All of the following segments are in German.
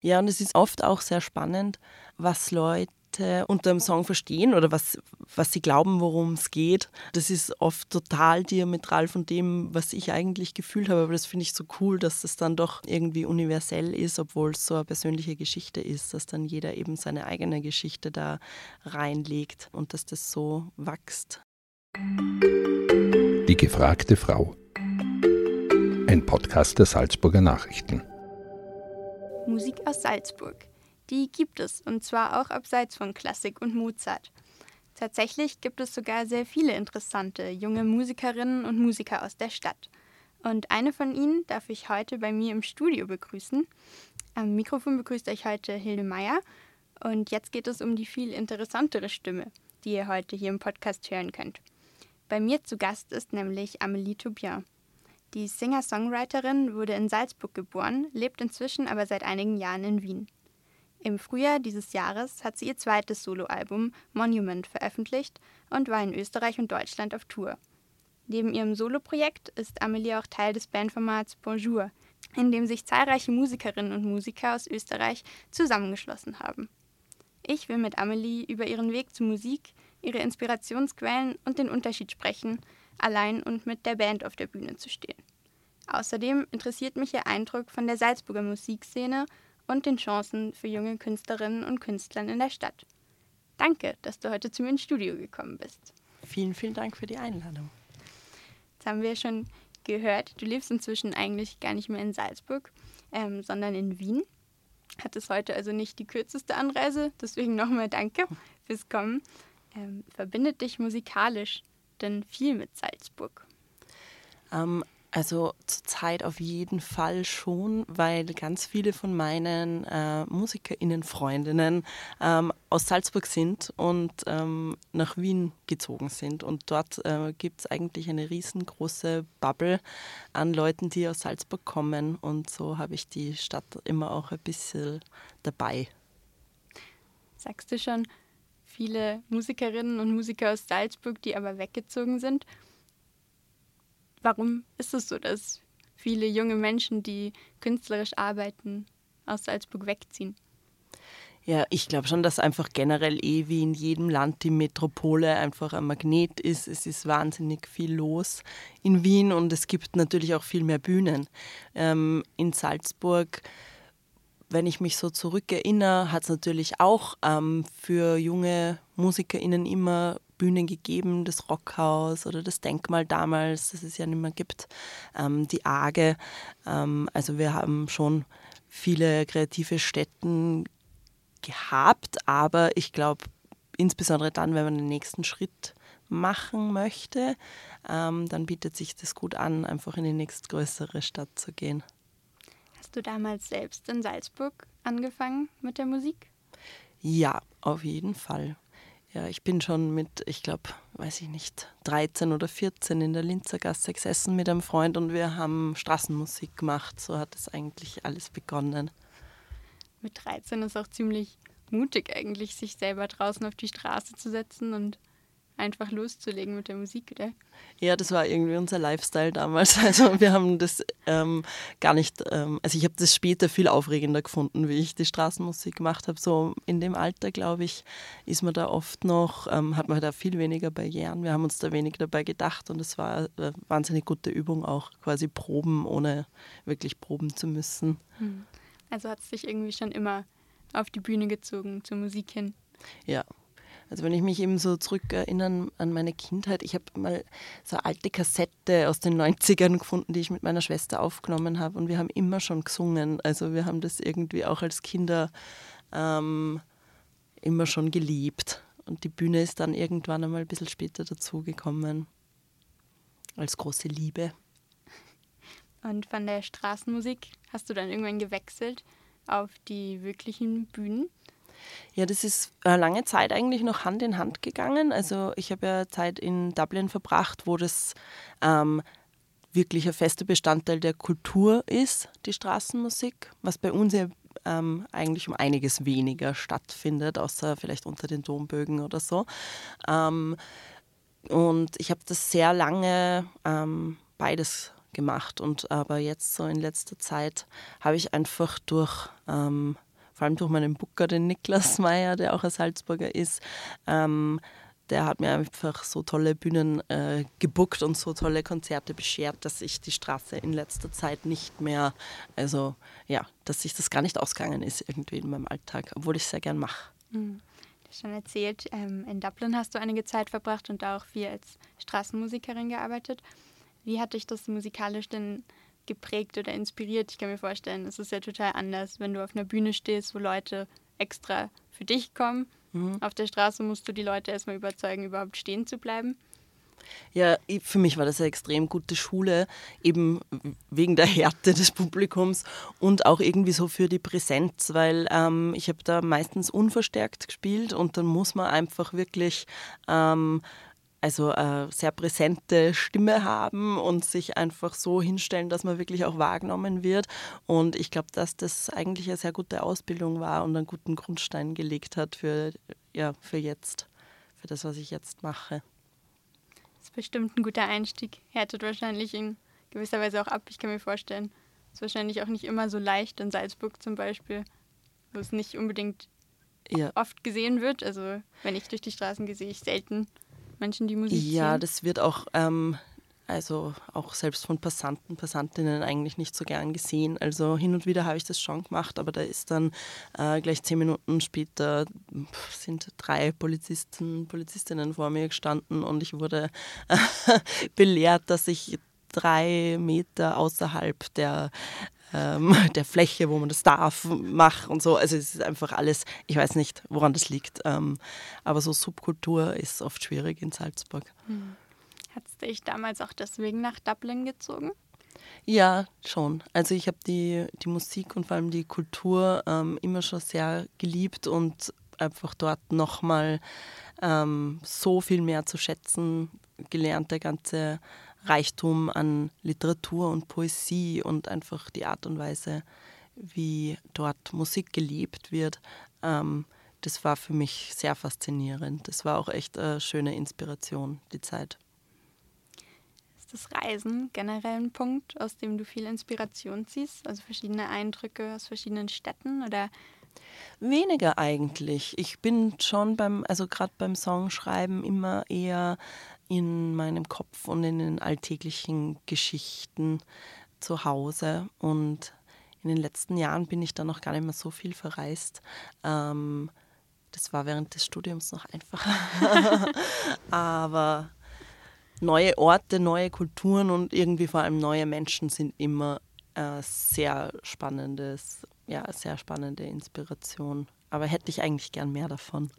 Ja, und es ist oft auch sehr spannend, was Leute unter dem Song verstehen oder was, was sie glauben, worum es geht. Das ist oft total diametral von dem, was ich eigentlich gefühlt habe. Aber das finde ich so cool, dass das dann doch irgendwie universell ist, obwohl es so eine persönliche Geschichte ist, dass dann jeder eben seine eigene Geschichte da reinlegt und dass das so wächst. Die gefragte Frau. Ein Podcast der Salzburger Nachrichten. Musik aus Salzburg. Die gibt es, und zwar auch abseits von Klassik und Mozart. Tatsächlich gibt es sogar sehr viele interessante junge Musikerinnen und Musiker aus der Stadt. Und eine von ihnen darf ich heute bei mir im Studio begrüßen. Am Mikrofon begrüßt euch heute Hilde Meyer. Und jetzt geht es um die viel interessantere Stimme, die ihr heute hier im Podcast hören könnt. Bei mir zu Gast ist nämlich Amélie Toubian. Die Singer-Songwriterin wurde in Salzburg geboren, lebt inzwischen aber seit einigen Jahren in Wien. Im Frühjahr dieses Jahres hat sie ihr zweites Soloalbum Monument veröffentlicht und war in Österreich und Deutschland auf Tour. Neben ihrem Soloprojekt ist Amelie auch Teil des Bandformats Bonjour, in dem sich zahlreiche Musikerinnen und Musiker aus Österreich zusammengeschlossen haben. Ich will mit Amelie über ihren Weg zur Musik, ihre Inspirationsquellen und den Unterschied sprechen, allein und mit der Band auf der Bühne zu stehen. Außerdem interessiert mich ihr Eindruck von der Salzburger Musikszene und den Chancen für junge Künstlerinnen und Künstler in der Stadt. Danke, dass du heute zu mir ins Studio gekommen bist. Vielen, vielen Dank für die Einladung. Jetzt haben wir schon gehört, du lebst inzwischen eigentlich gar nicht mehr in Salzburg, ähm, sondern in Wien. Hattest heute also nicht die kürzeste Anreise, deswegen nochmal danke fürs Kommen. Ähm, verbindet dich musikalisch denn viel mit Salzburg? Ähm, also zurzeit auf jeden Fall schon, weil ganz viele von meinen äh, MusikerInnen, Freundinnen ähm, aus Salzburg sind und ähm, nach Wien gezogen sind. Und dort äh, gibt es eigentlich eine riesengroße Bubble an Leuten, die aus Salzburg kommen. Und so habe ich die Stadt immer auch ein bisschen dabei. Sagst du schon, viele Musikerinnen und Musiker aus Salzburg, die aber weggezogen sind. Warum ist es so, dass viele junge Menschen, die künstlerisch arbeiten, aus Salzburg wegziehen? Ja, ich glaube schon, dass einfach generell eh wie in jedem Land die Metropole einfach ein Magnet ist. Es ist wahnsinnig viel los in Wien und es gibt natürlich auch viel mehr Bühnen. Ähm, in Salzburg wenn ich mich so zurückerinnere, hat es natürlich auch ähm, für junge MusikerInnen immer Bühnen gegeben, das Rockhaus oder das Denkmal damals, das es ja nicht mehr gibt, ähm, die Arge. Ähm, also wir haben schon viele kreative Stätten gehabt, aber ich glaube, insbesondere dann, wenn man den nächsten Schritt machen möchte, ähm, dann bietet sich das gut an, einfach in die nächstgrößere Stadt zu gehen. Hast du damals selbst in Salzburg angefangen mit der Musik? Ja, auf jeden Fall. Ja, ich bin schon mit, ich glaube, weiß ich nicht, 13 oder 14 in der Linzer Gasse gesessen mit einem Freund und wir haben Straßenmusik gemacht. So hat es eigentlich alles begonnen. Mit 13 ist auch ziemlich mutig eigentlich, sich selber draußen auf die Straße zu setzen und einfach loszulegen mit der Musik, oder? Ja, das war irgendwie unser Lifestyle damals. Also wir haben das ähm, gar nicht, ähm, also ich habe das später viel aufregender gefunden, wie ich die Straßenmusik gemacht habe. So in dem Alter, glaube ich, ist man da oft noch, ähm, hat man da viel weniger Barrieren. Wir haben uns da wenig dabei gedacht und es war eine wahnsinnig gute Übung auch, quasi proben, ohne wirklich proben zu müssen. Hm. Also hat es dich irgendwie schon immer auf die Bühne gezogen, zur Musik hin? Ja, also wenn ich mich eben so zurückerinnere an meine Kindheit, ich habe mal so eine alte Kassette aus den 90ern gefunden, die ich mit meiner Schwester aufgenommen habe und wir haben immer schon gesungen. Also wir haben das irgendwie auch als Kinder ähm, immer schon geliebt. Und die Bühne ist dann irgendwann einmal ein bisschen später dazugekommen als große Liebe. Und von der Straßenmusik hast du dann irgendwann gewechselt auf die wirklichen Bühnen? Ja, das ist äh, lange Zeit eigentlich noch Hand in Hand gegangen. Also ich habe ja Zeit in Dublin verbracht, wo das ähm, wirklich ein fester Bestandteil der Kultur ist, die Straßenmusik, was bei uns ja ähm, eigentlich um einiges weniger stattfindet, außer vielleicht unter den Dombögen oder so. Ähm, und ich habe das sehr lange ähm, beides gemacht und aber jetzt so in letzter Zeit habe ich einfach durch ähm, vor allem durch meinen Booker, den Niklas Meyer, der auch ein Salzburger ist. Ähm, der hat mir einfach so tolle Bühnen äh, gebuckt und so tolle Konzerte beschert, dass ich die Straße in letzter Zeit nicht mehr, also ja, dass sich das gar nicht ausgegangen ist irgendwie in meinem Alltag, obwohl ich es sehr gern mache. Mhm. Du hast schon erzählt, ähm, in Dublin hast du einige Zeit verbracht und da auch viel als Straßenmusikerin gearbeitet. Wie hat dich das musikalisch denn geprägt oder inspiriert? Ich kann mir vorstellen, es ist ja total anders, wenn du auf einer Bühne stehst, wo Leute extra für dich kommen Mhm. Auf der Straße musst du die Leute erstmal überzeugen, überhaupt stehen zu bleiben. Ja, für mich war das eine extrem gute Schule, eben wegen der Härte des Publikums und auch irgendwie so für die Präsenz, weil ähm, ich habe da meistens unverstärkt gespielt und dann muss man einfach wirklich ähm, also eine sehr präsente Stimme haben und sich einfach so hinstellen, dass man wirklich auch wahrgenommen wird. Und ich glaube, dass das eigentlich eine sehr gute Ausbildung war und einen guten Grundstein gelegt hat für, ja, für jetzt, für das, was ich jetzt mache. Das ist bestimmt ein guter Einstieg. Härtet wahrscheinlich in gewisser Weise auch ab. Ich kann mir vorstellen, es ist wahrscheinlich auch nicht immer so leicht in Salzburg zum Beispiel, wo es nicht unbedingt ja. oft gesehen wird. Also wenn ich durch die Straßen gehe, sehe ich selten Menschen, die Musik Ja, sehen? das wird auch, ähm, also auch selbst von Passanten, Passantinnen eigentlich nicht so gern gesehen. Also hin und wieder habe ich das schon gemacht, aber da ist dann äh, gleich zehn Minuten später sind drei Polizisten, Polizistinnen vor mir gestanden und ich wurde äh, belehrt, dass ich drei Meter außerhalb der ähm, der Fläche, wo man das darf, macht und so. Also es ist einfach alles, ich weiß nicht, woran das liegt. Ähm, aber so Subkultur ist oft schwierig in Salzburg. Hm. Hat es dich damals auch deswegen nach Dublin gezogen? Ja, schon. Also ich habe die, die Musik und vor allem die Kultur ähm, immer schon sehr geliebt und einfach dort nochmal ähm, so viel mehr zu schätzen gelernt. Der ganze Reichtum an Literatur und Poesie und einfach die Art und Weise, wie dort Musik gelebt wird. Ähm, das war für mich sehr faszinierend. Das war auch echt eine schöne Inspiration, die Zeit. Ist das Reisen generell ein Punkt, aus dem du viel Inspiration ziehst? Also verschiedene Eindrücke aus verschiedenen Städten oder? Weniger eigentlich. Ich bin schon beim, also gerade beim Songschreiben immer eher in meinem Kopf und in den alltäglichen Geschichten zu Hause. Und in den letzten Jahren bin ich dann noch gar nicht mehr so viel verreist. Ähm, das war während des Studiums noch einfacher. Aber neue Orte, neue Kulturen und irgendwie vor allem neue Menschen sind immer äh, sehr spannendes, ja, sehr spannende Inspiration. Aber hätte ich eigentlich gern mehr davon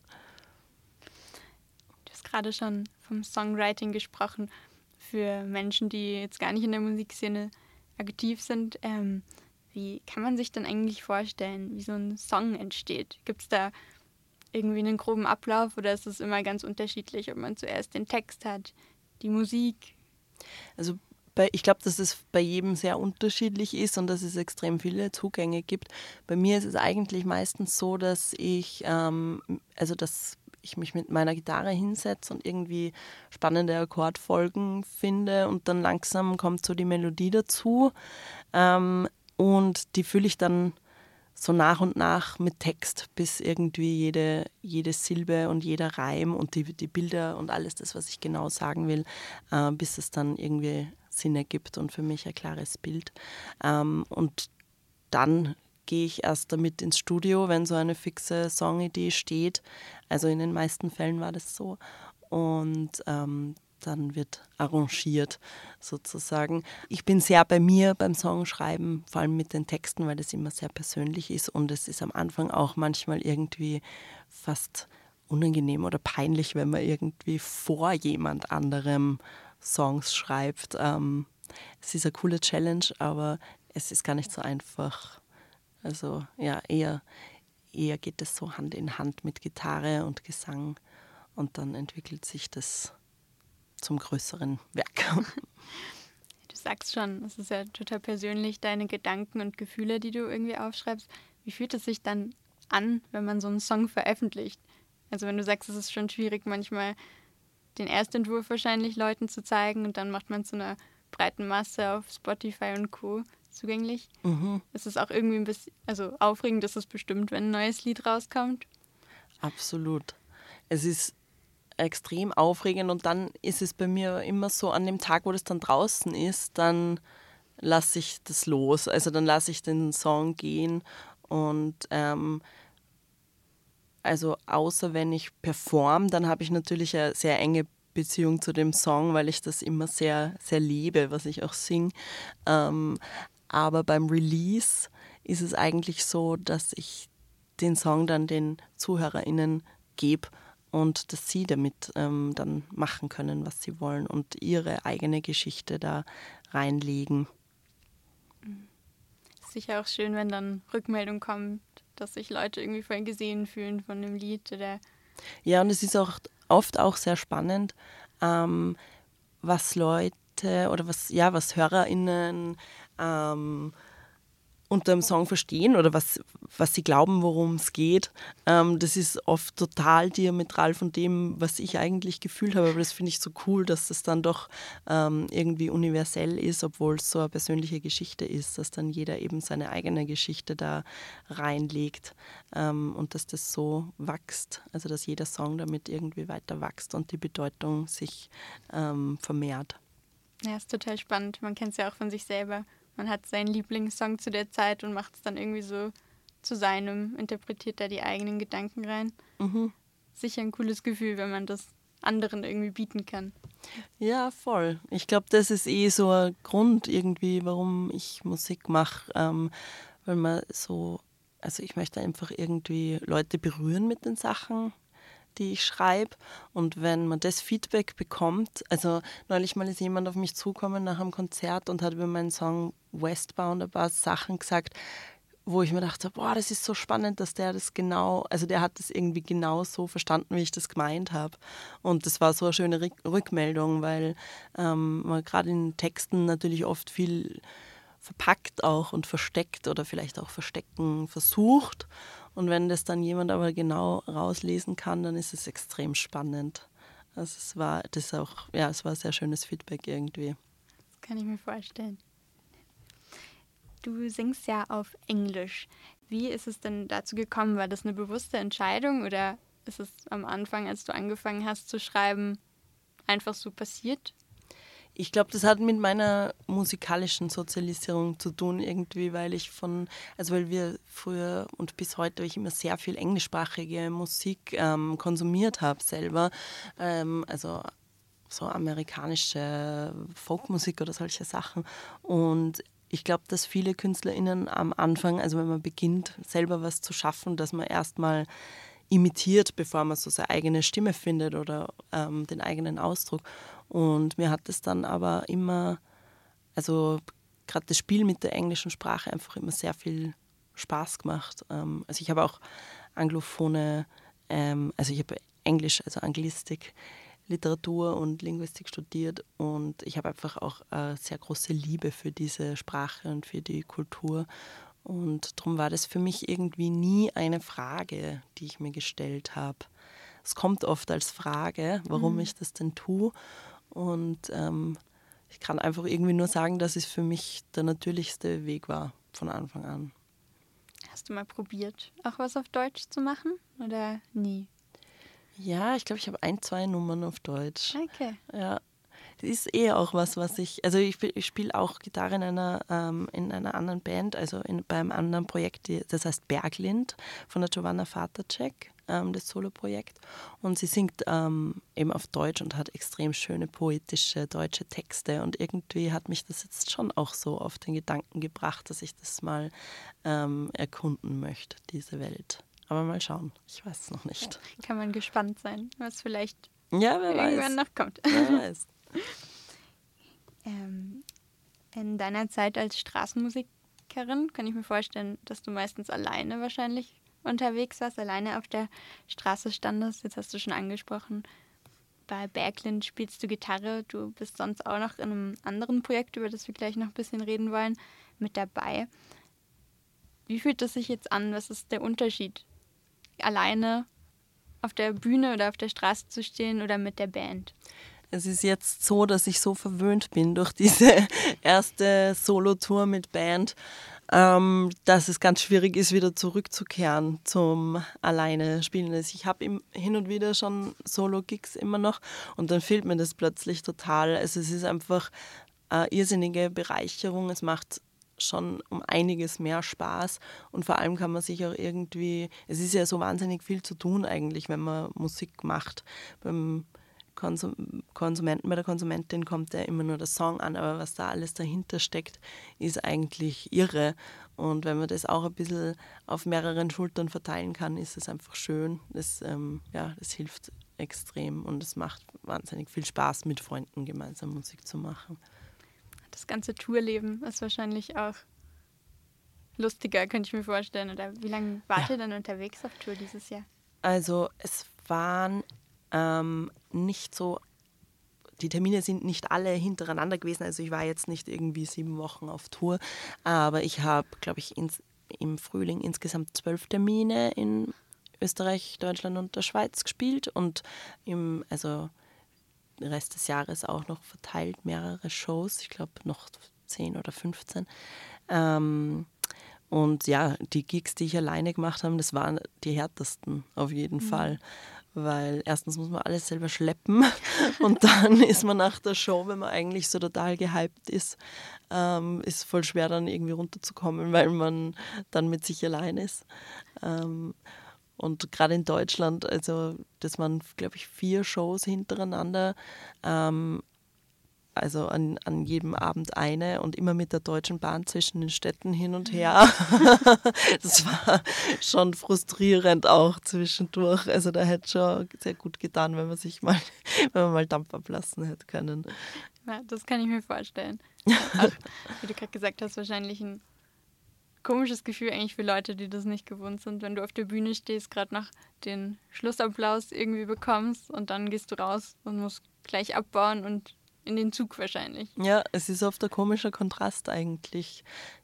gerade schon vom Songwriting gesprochen für Menschen, die jetzt gar nicht in der Musikszene aktiv sind. Ähm, wie kann man sich denn eigentlich vorstellen, wie so ein Song entsteht? Gibt es da irgendwie einen groben Ablauf oder ist es immer ganz unterschiedlich, ob man zuerst den Text hat, die Musik? Also bei, ich glaube, dass es bei jedem sehr unterschiedlich ist und dass es extrem viele Zugänge gibt. Bei mir ist es eigentlich meistens so, dass ich, ähm, also dass ich mich mit meiner Gitarre hinsetze und irgendwie spannende Akkordfolgen finde und dann langsam kommt so die Melodie dazu ähm, und die fülle ich dann so nach und nach mit Text, bis irgendwie jede, jede Silbe und jeder Reim und die, die Bilder und alles das, was ich genau sagen will, äh, bis es dann irgendwie Sinn ergibt und für mich ein klares Bild. Ähm, und dann gehe ich erst damit ins Studio, wenn so eine fixe Songidee steht. Also in den meisten Fällen war das so. Und ähm, dann wird arrangiert sozusagen. Ich bin sehr bei mir beim Songschreiben, vor allem mit den Texten, weil das immer sehr persönlich ist und es ist am Anfang auch manchmal irgendwie fast unangenehm oder peinlich, wenn man irgendwie vor jemand anderem Songs schreibt. Ähm, es ist eine coole Challenge, aber es ist gar nicht so einfach also ja, eher, eher geht es so Hand in Hand mit Gitarre und Gesang und dann entwickelt sich das zum größeren Werk. Du sagst schon, es ist ja total persönlich, deine Gedanken und Gefühle, die du irgendwie aufschreibst. Wie fühlt es sich dann an, wenn man so einen Song veröffentlicht? Also wenn du sagst, es ist schon schwierig, manchmal den Erstentwurf wahrscheinlich Leuten zu zeigen und dann macht man es zu einer breiten Masse auf Spotify und Co. zugänglich. Mhm. Es ist auch irgendwie ein bisschen, also aufregend ist es bestimmt, wenn ein neues Lied rauskommt. Absolut. Es ist extrem aufregend und dann ist es bei mir immer so, an dem Tag, wo das dann draußen ist, dann lasse ich das los. Also dann lasse ich den Song gehen und ähm, also außer wenn ich performe, dann habe ich natürlich eine sehr enge Beziehung zu dem Song, weil ich das immer sehr, sehr liebe, was ich auch singe. Ähm, aber beim Release ist es eigentlich so, dass ich den Song dann den ZuhörerInnen gebe und dass sie damit ähm, dann machen können, was sie wollen und ihre eigene Geschichte da reinlegen. Sicher auch schön, wenn dann Rückmeldung kommt, dass sich Leute irgendwie voll gesehen fühlen von dem Lied oder. Ja, und es ist auch oft auch sehr spannend, ähm, was Leute oder was, ja, was HörerInnen ähm, unter dem Song verstehen oder was, was sie glauben, worum es geht. Ähm, das ist oft total diametral von dem, was ich eigentlich gefühlt habe. Aber das finde ich so cool, dass das dann doch ähm, irgendwie universell ist, obwohl es so eine persönliche Geschichte ist, dass dann jeder eben seine eigene Geschichte da reinlegt ähm, und dass das so wächst. Also dass jeder Song damit irgendwie weiter wächst und die Bedeutung sich ähm, vermehrt. Ja, ist total spannend. Man kennt es ja auch von sich selber man hat seinen Lieblingssong zu der Zeit und macht es dann irgendwie so zu seinem, interpretiert da die eigenen Gedanken rein. Mhm. Sicher ein cooles Gefühl, wenn man das anderen irgendwie bieten kann. Ja, voll. Ich glaube, das ist eh so ein Grund irgendwie, warum ich Musik mache, ähm, weil man so, also ich möchte einfach irgendwie Leute berühren mit den Sachen, die ich schreibe. Und wenn man das Feedback bekommt, also neulich mal ist jemand auf mich zugekommen nach einem Konzert und hat über meinen Song Westbound ein paar Sachen gesagt, wo ich mir dachte, boah, das ist so spannend, dass der das genau, also der hat das irgendwie genau so verstanden, wie ich das gemeint habe. Und das war so eine schöne Rückmeldung, weil ähm, man gerade in Texten natürlich oft viel verpackt auch und versteckt oder vielleicht auch verstecken versucht. Und wenn das dann jemand aber genau rauslesen kann, dann ist es extrem spannend. Also es war das auch, ja, es war sehr schönes Feedback irgendwie. Das kann ich mir vorstellen. Du singst ja auf Englisch. Wie ist es denn dazu gekommen? War das eine bewusste Entscheidung oder ist es am Anfang, als du angefangen hast zu schreiben, einfach so passiert? Ich glaube, das hat mit meiner musikalischen Sozialisierung zu tun, irgendwie, weil ich von, also weil wir früher und bis heute ich immer sehr viel englischsprachige Musik ähm, konsumiert habe selber. Ähm, also so amerikanische Folkmusik oder solche Sachen. Und ich glaube, dass viele KünstlerInnen am Anfang, also wenn man beginnt, selber was zu schaffen, dass man erstmal imitiert, bevor man so seine eigene Stimme findet oder ähm, den eigenen Ausdruck. Und mir hat es dann aber immer, also gerade das Spiel mit der englischen Sprache einfach immer sehr viel Spaß gemacht. Ähm, also ich habe auch anglophone, ähm, also ich habe Englisch, also Anglistik, Literatur und Linguistik studiert und ich habe einfach auch eine sehr große Liebe für diese Sprache und für die Kultur. Und darum war das für mich irgendwie nie eine Frage, die ich mir gestellt habe. Es kommt oft als Frage, warum mhm. ich das denn tue. Und ähm, ich kann einfach irgendwie nur sagen, dass es für mich der natürlichste Weg war von Anfang an. Hast du mal probiert, auch was auf Deutsch zu machen oder nie? Ja, ich glaube, ich habe ein, zwei Nummern auf Deutsch. Okay. Ja. Das ist eher auch was, was ich, also ich, ich spiele auch Gitarre in einer, ähm, in einer anderen Band, also in, beim anderen Projekt, das heißt Berglind von der Giovanna Vatercheck ähm, das Soloprojekt. Und sie singt ähm, eben auf Deutsch und hat extrem schöne poetische deutsche Texte. Und irgendwie hat mich das jetzt schon auch so auf den Gedanken gebracht, dass ich das mal ähm, erkunden möchte, diese Welt. Aber mal schauen, ich weiß es noch nicht. Kann man gespannt sein, was vielleicht ja, irgendwann weiß. noch kommt. Wer weiß. Ähm, in deiner Zeit als Straßenmusikerin kann ich mir vorstellen, dass du meistens alleine wahrscheinlich unterwegs warst, alleine auf der Straße standest. Jetzt hast du schon angesprochen, bei Berglind spielst du Gitarre. Du bist sonst auch noch in einem anderen Projekt, über das wir gleich noch ein bisschen reden wollen, mit dabei. Wie fühlt das sich jetzt an? Was ist der Unterschied? Alleine auf der Bühne oder auf der Straße zu stehen oder mit der Band? Es ist jetzt so, dass ich so verwöhnt bin durch diese erste Solo-Tour mit Band, ähm, dass es ganz schwierig ist, wieder zurückzukehren zum alleine Spielen. Also ich habe hin und wieder schon Solo-Gigs immer noch und dann fehlt mir das plötzlich total. Also es ist einfach eine irrsinnige Bereicherung. Es macht schon um einiges mehr Spaß und vor allem kann man sich auch irgendwie, es ist ja so wahnsinnig viel zu tun eigentlich, wenn man Musik macht. Beim Konsum Konsumenten, bei der Konsumentin kommt ja immer nur der Song an, aber was da alles dahinter steckt, ist eigentlich irre. Und wenn man das auch ein bisschen auf mehreren Schultern verteilen kann, ist es einfach schön. Das, ähm, ja, das hilft extrem und es macht wahnsinnig viel Spaß, mit Freunden gemeinsam Musik zu machen. Das ganze Tourleben ist wahrscheinlich auch lustiger, könnte ich mir vorstellen. Oder wie lange wart ja. ihr dann unterwegs auf Tour dieses Jahr? Also es waren ähm, nicht so, die Termine sind nicht alle hintereinander gewesen. Also ich war jetzt nicht irgendwie sieben Wochen auf Tour, aber ich habe, glaube ich, ins, im Frühling insgesamt zwölf Termine in Österreich, Deutschland und der Schweiz gespielt und im, also Rest des Jahres auch noch verteilt mehrere Shows, ich glaube noch zehn oder 15. Ähm, und ja, die Gigs, die ich alleine gemacht habe, das waren die härtesten auf jeden mhm. Fall weil erstens muss man alles selber schleppen und dann ist man nach der Show, wenn man eigentlich so total gehypt ist, ähm, ist voll schwer dann irgendwie runterzukommen, weil man dann mit sich allein ist. Ähm, und gerade in Deutschland, also das waren, glaube ich, vier Shows hintereinander. Ähm, also an, an jedem Abend eine und immer mit der Deutschen Bahn zwischen den Städten hin und her. das war schon frustrierend auch zwischendurch. Also da hätte schon sehr gut getan, wenn man sich mal, wenn man mal Dampf ablassen hätte können. Ja, das kann ich mir vorstellen. Auch, wie du gerade gesagt hast, wahrscheinlich ein komisches Gefühl eigentlich für Leute, die das nicht gewohnt sind, wenn du auf der Bühne stehst, gerade nach den Schlussapplaus irgendwie bekommst und dann gehst du raus und musst gleich abbauen und in den Zug wahrscheinlich. Ja, es ist oft ein komischer Kontrast eigentlich.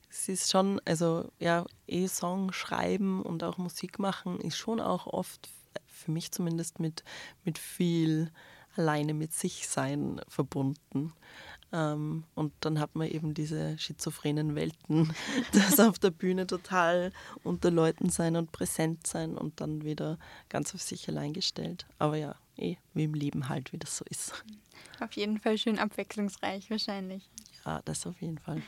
Es ist schon, also ja, E-Song schreiben und auch Musik machen ist schon auch oft, für mich zumindest, mit, mit viel alleine mit sich sein verbunden. Ähm, und dann hat man eben diese schizophrenen Welten, das auf der Bühne total unter Leuten sein und präsent sein und dann wieder ganz auf sich allein gestellt. Aber ja, eh, wie im Leben halt, wie das so ist. Auf jeden Fall schön abwechslungsreich wahrscheinlich. Ja, das auf jeden Fall.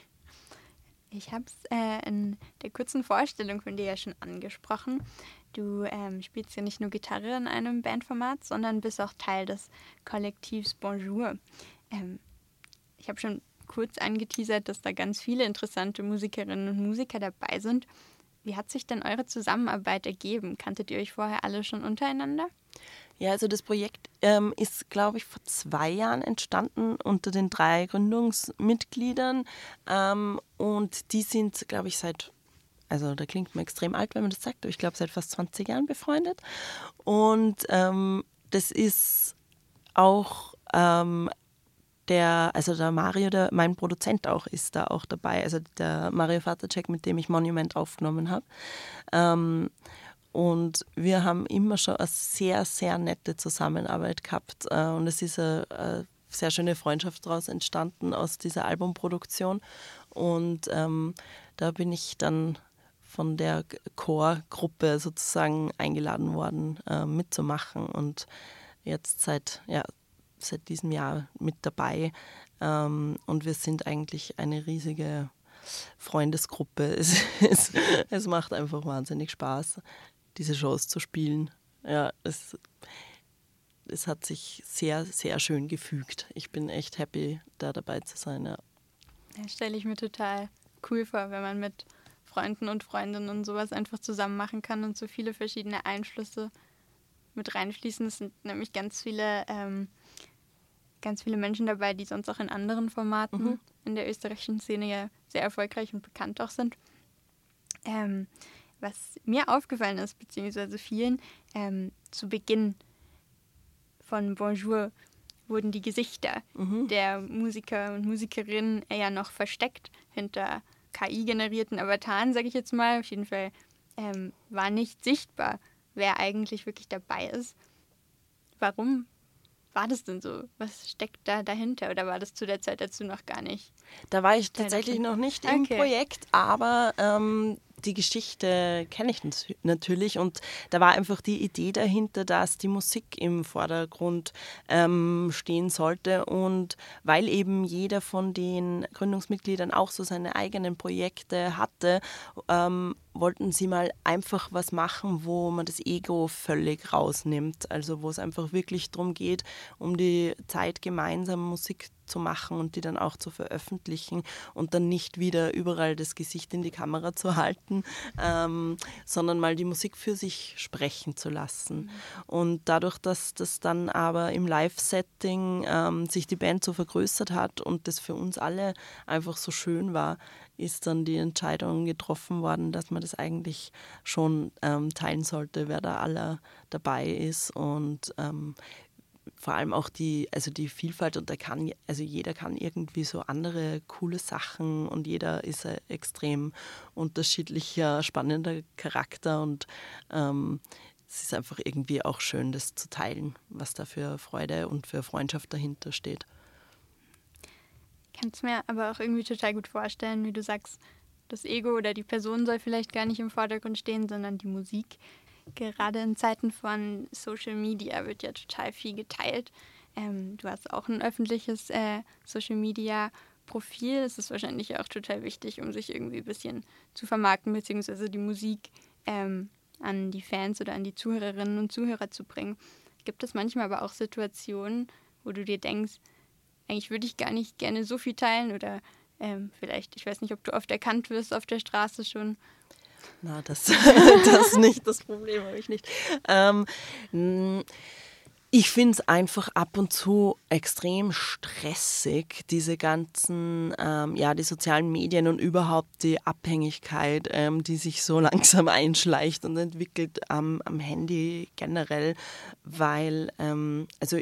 Ich habe es äh, in der kurzen Vorstellung von dir ja schon angesprochen. Du ähm, spielst ja nicht nur Gitarre in einem Bandformat, sondern bist auch Teil des Kollektivs Bonjour. Ähm, ich habe schon kurz angeteasert, dass da ganz viele interessante Musikerinnen und Musiker dabei sind. Wie hat sich denn eure Zusammenarbeit ergeben? Kanntet ihr euch vorher alle schon untereinander? Ja, also das Projekt ähm, ist, glaube ich, vor zwei Jahren entstanden unter den drei Gründungsmitgliedern. Ähm, und die sind, glaube ich, seit, also da klingt man extrem alt, wenn man das sagt, aber ich glaube, seit fast 20 Jahren befreundet. Und ähm, das ist auch ähm, der, also der Mario, der, mein Produzent auch, ist da auch dabei. Also der Mario Vatercheck, mit dem ich Monument aufgenommen habe. Und wir haben immer schon eine sehr, sehr nette Zusammenarbeit gehabt. Äh, und es ist eine, eine sehr schöne Freundschaft daraus entstanden aus dieser Albumproduktion. Und ähm, da bin ich dann von der Chorgruppe sozusagen eingeladen worden, äh, mitzumachen. Und jetzt seit ja, seit diesem Jahr mit dabei. Ähm, und wir sind eigentlich eine riesige Freundesgruppe. Es, es, es macht einfach wahnsinnig Spaß, diese Shows zu spielen. Ja, es, es hat sich sehr, sehr schön gefügt. Ich bin echt happy, da dabei zu sein. Ja. ja stelle ich mir total cool vor, wenn man mit Freunden und Freundinnen und sowas einfach zusammen machen kann und so viele verschiedene Einflüsse mit reinfließen. Es sind nämlich ganz viele ähm, ganz viele Menschen dabei, die sonst auch in anderen Formaten mhm. in der österreichischen Szene ja sehr erfolgreich und bekannt auch sind. Ähm, was mir aufgefallen ist, beziehungsweise vielen, ähm, zu Beginn von Bonjour wurden die Gesichter mhm. der Musiker und Musikerinnen eher noch versteckt hinter KI-generierten Avataren, sage ich jetzt mal. Auf jeden Fall ähm, war nicht sichtbar, wer eigentlich wirklich dabei ist. Warum war das denn so? Was steckt da dahinter? Oder war das zu der Zeit, du noch gar nicht? Da war ich tatsächlich noch nicht im Okay. Projekt, aber ähm, die Geschichte kenne ich nat- natürlich und da war einfach die Idee dahinter, dass die Musik im Vordergrund ähm, stehen sollte und weil eben jeder von den Gründungsmitgliedern auch so seine eigenen Projekte hatte, ähm, wollten sie mal einfach was machen, wo man das Ego völlig rausnimmt. Also wo es einfach wirklich darum geht, um die Zeit gemeinsam Musik zu machen und die dann auch zu veröffentlichen und dann nicht wieder überall das Gesicht in die Kamera zu halten, ähm, sondern mal die Musik für sich sprechen zu lassen. Und dadurch, dass das dann aber im Live-Setting ähm, sich die Band so vergrößert hat und das für uns alle einfach so schön war, ist dann die Entscheidung getroffen worden, dass man das eigentlich schon ähm, teilen sollte, wer da aller dabei ist und ähm, vor allem auch die, also die Vielfalt und da kann, also jeder kann irgendwie so andere coole Sachen und jeder ist ein extrem unterschiedlicher, spannender Charakter und ähm, es ist einfach irgendwie auch schön, das zu teilen, was da für Freude und für Freundschaft dahinter steht. Kannst mir aber auch irgendwie total gut vorstellen, wie du sagst, das Ego oder die Person soll vielleicht gar nicht im Vordergrund stehen, sondern die Musik. Gerade in Zeiten von Social Media wird ja total viel geteilt. Ähm, du hast auch ein öffentliches äh, Social Media Profil. Es ist wahrscheinlich auch total wichtig, um sich irgendwie ein bisschen zu vermarkten, beziehungsweise die Musik ähm, an die Fans oder an die Zuhörerinnen und Zuhörer zu bringen. Gibt es manchmal aber auch Situationen, wo du dir denkst, eigentlich würde ich gar nicht gerne so viel teilen oder ähm, vielleicht, ich weiß nicht, ob du oft erkannt wirst auf der Straße schon. Na, das, das nicht, das Problem habe ich nicht. Ähm, ich finde es einfach ab und zu extrem stressig, diese ganzen, ähm, ja, die sozialen Medien und überhaupt die Abhängigkeit, ähm, die sich so langsam einschleicht und entwickelt am, am Handy generell, weil, ähm, also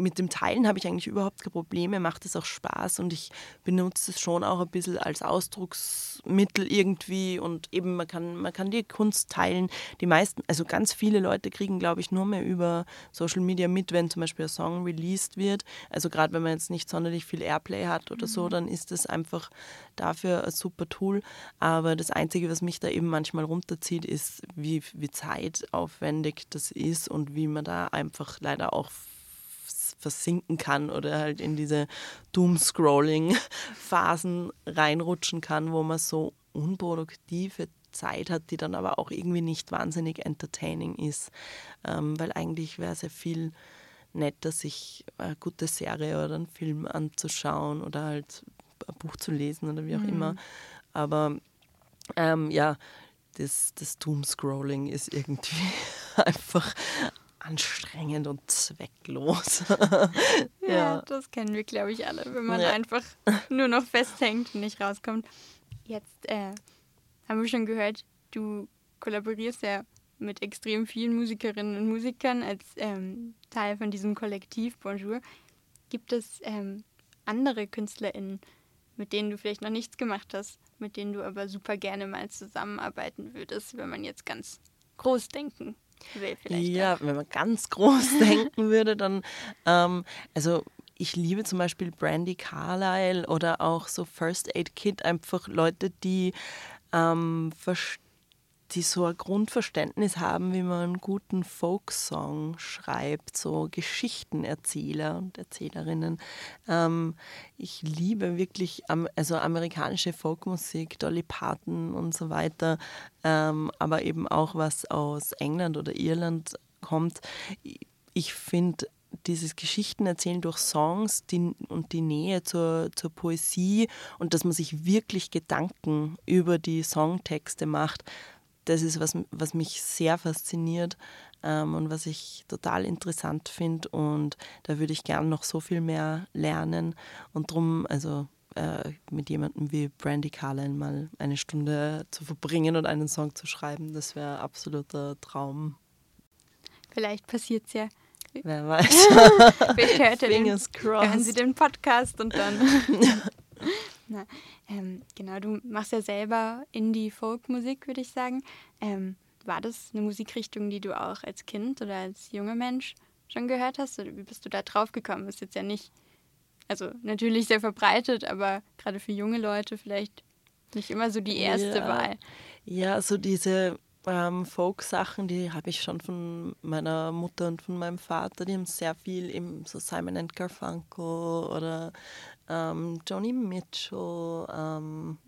mit dem Teilen habe ich eigentlich überhaupt keine Probleme, macht es auch Spaß und ich benutze es schon auch ein bisschen als Ausdrucksmittel irgendwie und eben man kann, man kann die Kunst teilen. Die meisten, also ganz viele Leute kriegen, glaube ich, nur mehr über Social Media mit, wenn zum Beispiel ein Song released wird. Also gerade wenn man jetzt nicht sonderlich viel Airplay hat oder so, dann ist das einfach dafür ein super Tool. Aber das Einzige, was mich da eben manchmal runterzieht, ist, wie, wie zeitaufwendig das ist und wie man da einfach leider auch versinken kann oder halt in diese Doom-Scrolling-Phasen reinrutschen kann, wo man so unproduktive Zeit hat, die dann aber auch irgendwie nicht wahnsinnig entertaining ist. Ähm, weil eigentlich wäre es ja viel netter, sich eine gute Serie oder einen Film anzuschauen oder halt ein Buch zu lesen oder wie auch immer. Aber ähm, ja, das, das Doom-Scrolling ist irgendwie einfach anstrengend und zwecklos. Ja, ja. das kennen wir, glaube ich, alle, wenn man Ja. einfach nur noch festhängt und nicht rauskommt. Jetzt äh, haben wir schon gehört, du kollaborierst ja mit extrem vielen Musikerinnen und Musikern als ähm, Teil von diesem Kollektiv Bonjour. Gibt es ähm, andere KünstlerInnen, mit denen du vielleicht noch nichts gemacht hast, mit denen du aber super gerne mal zusammenarbeiten würdest, wenn man jetzt ganz groß denken will vielleicht? Ja, auch? wenn man ganz groß denken würde, dann, ähm, also ich liebe zum Beispiel Brandy Carlyle oder auch so First Aid Kit, einfach Leute, die, ähm, vers- die so ein Grundverständnis haben, wie man einen guten Folksong schreibt, so Geschichtenerzähler und Erzählerinnen. Ähm, ich liebe wirklich also amerikanische Folkmusik, Dolly Parton und so weiter, ähm, aber eben auch was aus England oder Irland kommt. Ich finde dieses Geschichtenerzählen durch Songs die, und die Nähe zur, zur Poesie und dass man sich wirklich Gedanken über die Songtexte macht, das ist was, was mich sehr fasziniert ähm, und was ich total interessant finde und da würde ich gern noch so viel mehr lernen und drum, also äh, mit jemandem wie Brandy Carlyle mal eine Stunde zu verbringen und einen Song zu schreiben, das wäre absoluter Traum. Vielleicht passiert es ja. Wer weiß. Vielleicht hört er den, Fingers hören Sie crossed. den Podcast und dann. Na, ähm, genau, du machst ja selber Indie-Folk-Musik, würde ich sagen. Ähm, war das eine Musikrichtung, die du auch als Kind oder als junger Mensch schon gehört hast? Oder wie bist du da drauf gekommen? Ist jetzt ja nicht, also natürlich sehr verbreitet, aber gerade für junge Leute vielleicht nicht immer so die erste ja. Wahl. Ja, so diese ähm, Folk-Sachen, die habe ich schon von meiner Mutter und von meinem Vater. Die haben sehr viel eben so Simon and Garfunkel oder ähm, Joni Mitchell, ähm,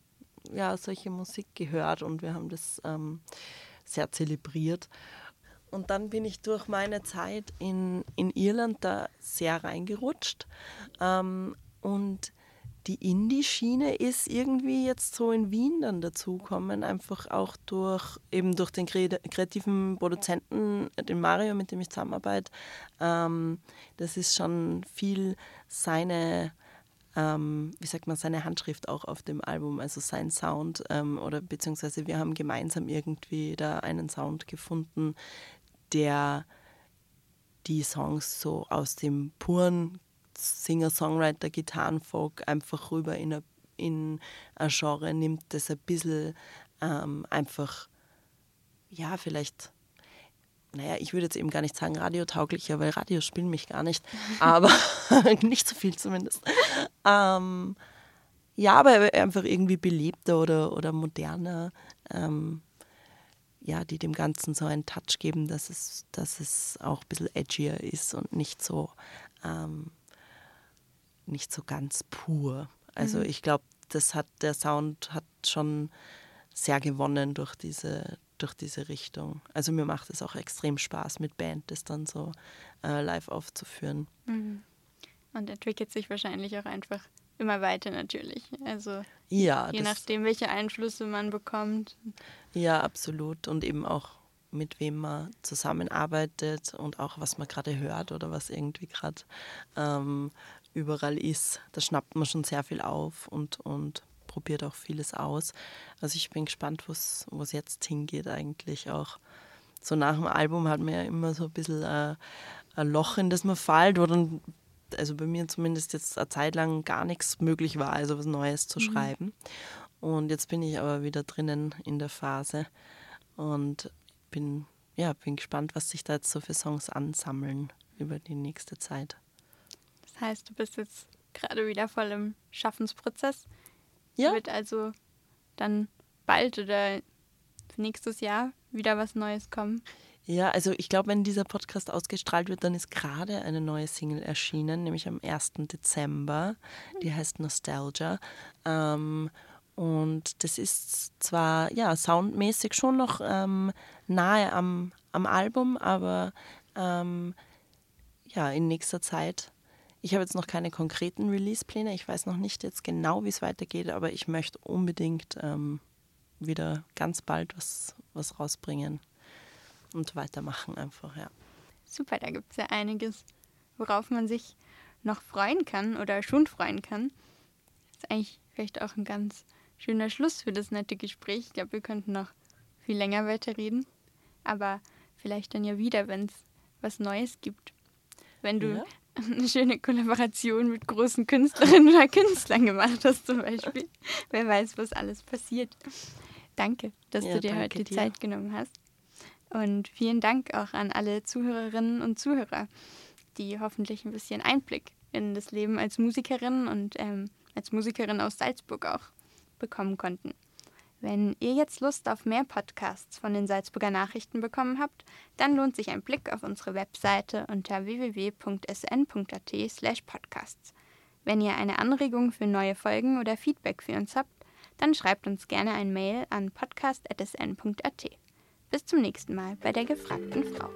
ja, solche Musik gehört und wir haben das ähm, sehr zelebriert. Und dann bin ich durch meine Zeit in, in Irland da sehr reingerutscht. Ähm, und die Indie-Schiene ist irgendwie jetzt so in Wien dann dazukommen, einfach auch durch eben durch den kreativen Produzenten, den Mario, mit dem ich zusammenarbeite. Ähm, das ist schon viel seine, ähm, wie sagt man, seine Handschrift auch auf dem Album, also sein Sound ähm, oder beziehungsweise wir haben gemeinsam irgendwie da einen Sound gefunden, der die Songs so aus dem puren Singer-Songwriter, Gitarrenfolk einfach rüber in ein, in Genre nimmt, das ein bisschen ähm, einfach, ja, vielleicht, naja, ich würde jetzt eben gar nicht sagen radiotauglicher, weil Radios spielen mich gar nicht, aber nicht so viel zumindest. Ähm, ja, aber einfach irgendwie belebter oder, oder moderner. Ähm, ja, die dem Ganzen so einen Touch geben, dass es, dass es auch ein bisschen edgier ist und nicht so ähm, nicht so ganz pur. Also mhm. ich glaube, das hat der Sound hat schon sehr gewonnen durch diese durch diese Richtung. Also mir macht es auch extrem Spaß mit Band, das dann so äh, live aufzuführen. Mhm. Und entwickelt sich wahrscheinlich auch einfach immer weiter natürlich. Also ja, je nachdem, welche Einflüsse man bekommt. Ja, absolut. Und eben auch mit wem man zusammenarbeitet und auch was man gerade hört oder was irgendwie gerade ähm, überall ist. Da schnappt man schon sehr viel auf und, und probiert auch vieles aus. Also ich bin gespannt, wo es jetzt hingeht eigentlich auch. So nach dem Album hat man ja immer so ein bisschen äh, ein Loch, in das man fällt, wo dann, also bei mir zumindest jetzt eine Zeit lang gar nichts möglich war, also was Neues zu mhm. schreiben. Und jetzt bin ich aber wieder drinnen in der Phase und bin, ja, bin gespannt, was sich da jetzt so für Songs ansammeln über die nächste Zeit heißt, du bist jetzt gerade wieder voll im Schaffensprozess. Ja. Wird also dann bald oder nächstes Jahr wieder was Neues kommen? Ja, also ich glaube, wenn dieser Podcast ausgestrahlt wird, dann ist gerade eine neue Single erschienen, nämlich am 1. Dezember. Die heißt Nostalgia. Ähm, und das ist zwar ja soundmäßig schon noch ähm, nahe am, am Album, aber ähm, ja, in nächster Zeit ich habe jetzt noch keine konkreten Release-Pläne. Ich weiß noch nicht jetzt genau, wie es weitergeht, aber ich möchte unbedingt ähm, wieder ganz bald was, was rausbringen und weitermachen einfach, ja. Super, da gibt es ja einiges, worauf man sich noch freuen kann oder schon freuen kann. Das ist eigentlich vielleicht auch ein ganz schöner Schluss für das nette Gespräch. Ich glaube, wir könnten noch viel länger weiterreden, aber vielleicht dann ja wieder, wenn es was Neues gibt. Wenn du ja eine schöne Kollaboration mit großen Künstlerinnen oder Künstlern gemacht hast zum Beispiel. Wer weiß, was alles passiert. Danke, dass ja, du dir heute die. Zeit genommen hast. Und vielen Dank auch an alle Zuhörerinnen und Zuhörer, die hoffentlich ein bisschen Einblick in das Leben als Musikerin und ähm, als Musikerin aus Salzburg auch bekommen konnten. Wenn ihr jetzt Lust auf mehr Podcasts von den Salzburger Nachrichten bekommen habt, dann lohnt sich ein Blick auf unsere Webseite unter www.sn.at/podcasts. Wenn ihr eine Anregung für neue Folgen oder Feedback für uns habt, dann schreibt uns gerne ein Mail an podcast.sn.at. Bis zum nächsten Mal bei der gefragten Frau.